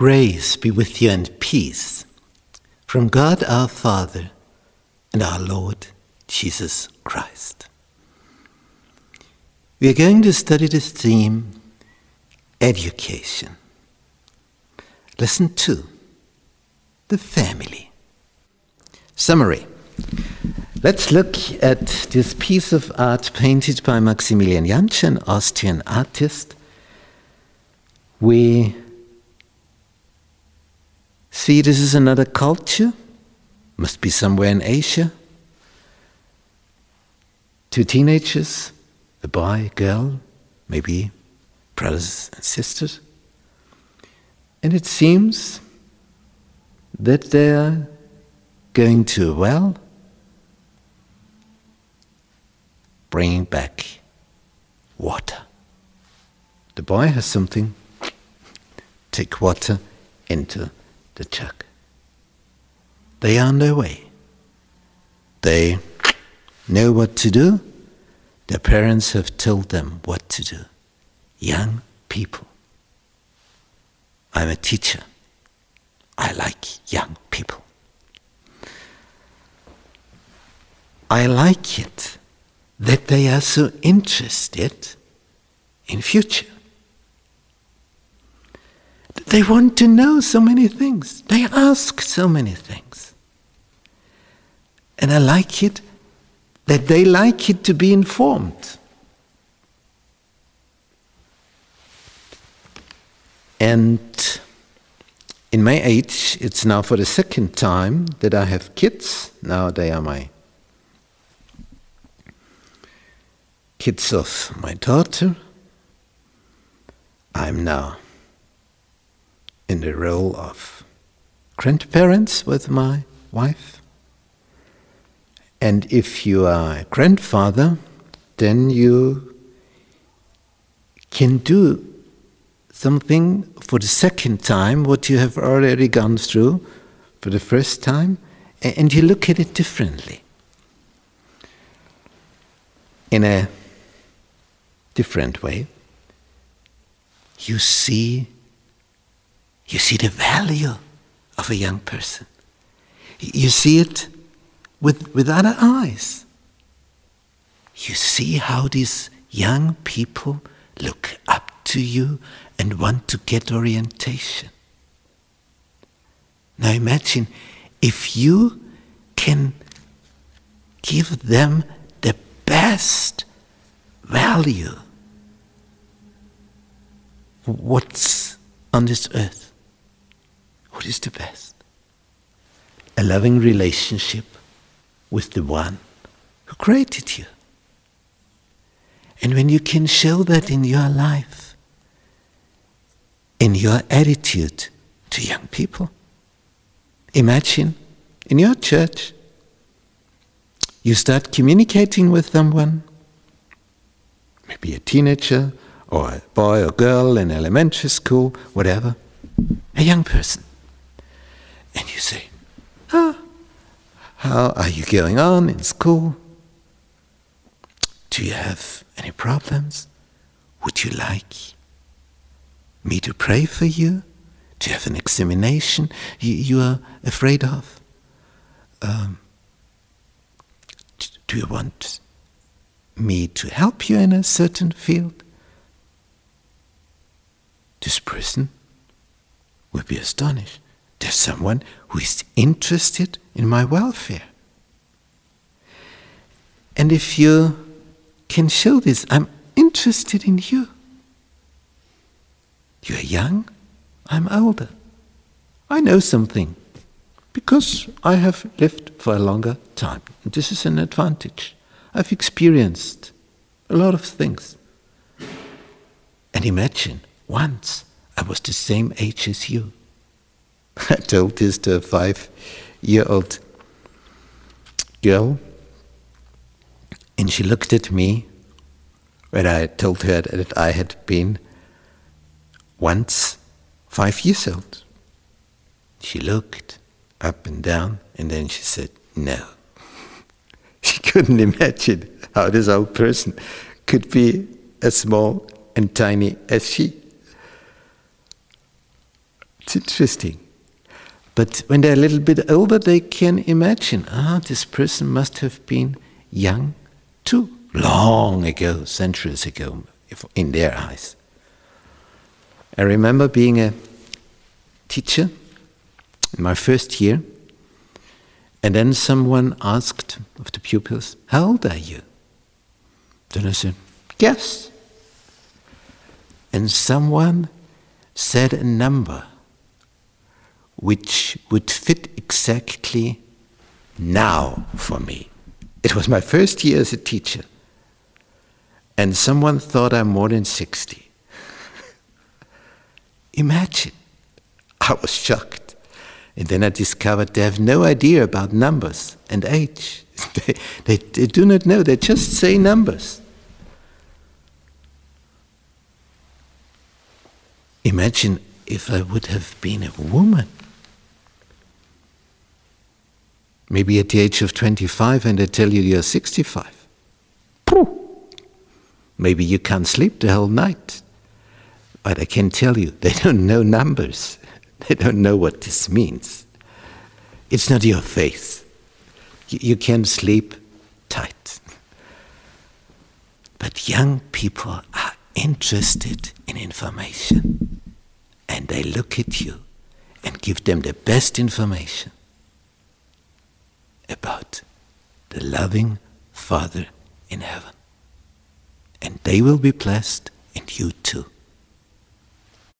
Grace be with you and peace from God our Father and our Lord Jesus Christ. We are going to study the theme education. Lesson 2 The Family. Summary. Let's look at this piece of art painted by Maximilian Jantscher, an Austrian artist. We See, this is another culture. Must be somewhere in Asia. Two teenagers, a boy, girl, maybe brothers and sisters. And it seems that they're going to a well, bringing back water. The boy has something, take water into the chuck. They are on their way. They know what to do. Their parents have told them what to do. Young people. I'm a teacher. I like young people. I like it that they are so interested in future. They want to know so many things. They ask so many things. And I like it that they like it to be informed. And in my age, it's now for the second time that I have kids. Now they are my kids of my daughter. I'm now in the role of grandparents with my wife. And if you are a grandfather, then you can do something for the second time what you have already gone through for the first time, and you look at it differently. In a different way, you see you see the value of a young person. You see it with, with other eyes. You see how these young people look up to you and want to get orientation. Now imagine if you can give them the best value, what's on this earth? What is the best? A loving relationship with the one who created you. And when you can show that in your life, in your attitude to young people, imagine in your church, you start communicating with someone, maybe a teenager or a boy or girl in elementary school, whatever, a young person. And you say, how are you going on in school? Do you have any problems? Would you like me to pray for you? Do you have an examination you, you are afraid of? Um, do you want me to help you in a certain field? This person will be astonished. There's someone who is interested in my welfare. And if you can show this, I'm interested in you. You're young, I'm older. I know something because I have lived for a longer time. This is an advantage. I've experienced a lot of things. And imagine, once I was the same age as you. I told this to a five year old girl, and she looked at me when I told her that I had been once five years old. She looked up and down, and then she said, No. she couldn't imagine how this old person could be as small and tiny as she. It's interesting. But when they're a little bit older, they can imagine, ah, this person must have been young too, long ago, centuries ago, in their eyes. I remember being a teacher in my first year, and then someone asked of the pupils, How old are you? Then I said, Guess. And someone said a number which would fit exactly now for me. It was my first year as a teacher. And someone thought I'm more than 60. Imagine. I was shocked. And then I discovered they have no idea about numbers and age. they, they, they do not know, they just say numbers. Imagine if I would have been a woman. Maybe at the age of 25 and they tell you you're 65. Maybe you can't sleep the whole night. But I can tell you, they don't know numbers. They don't know what this means. It's not your faith. You can sleep tight. But young people are interested in information. And they look at you and give them the best information about the loving Father in heaven. And they will be blessed, and you too.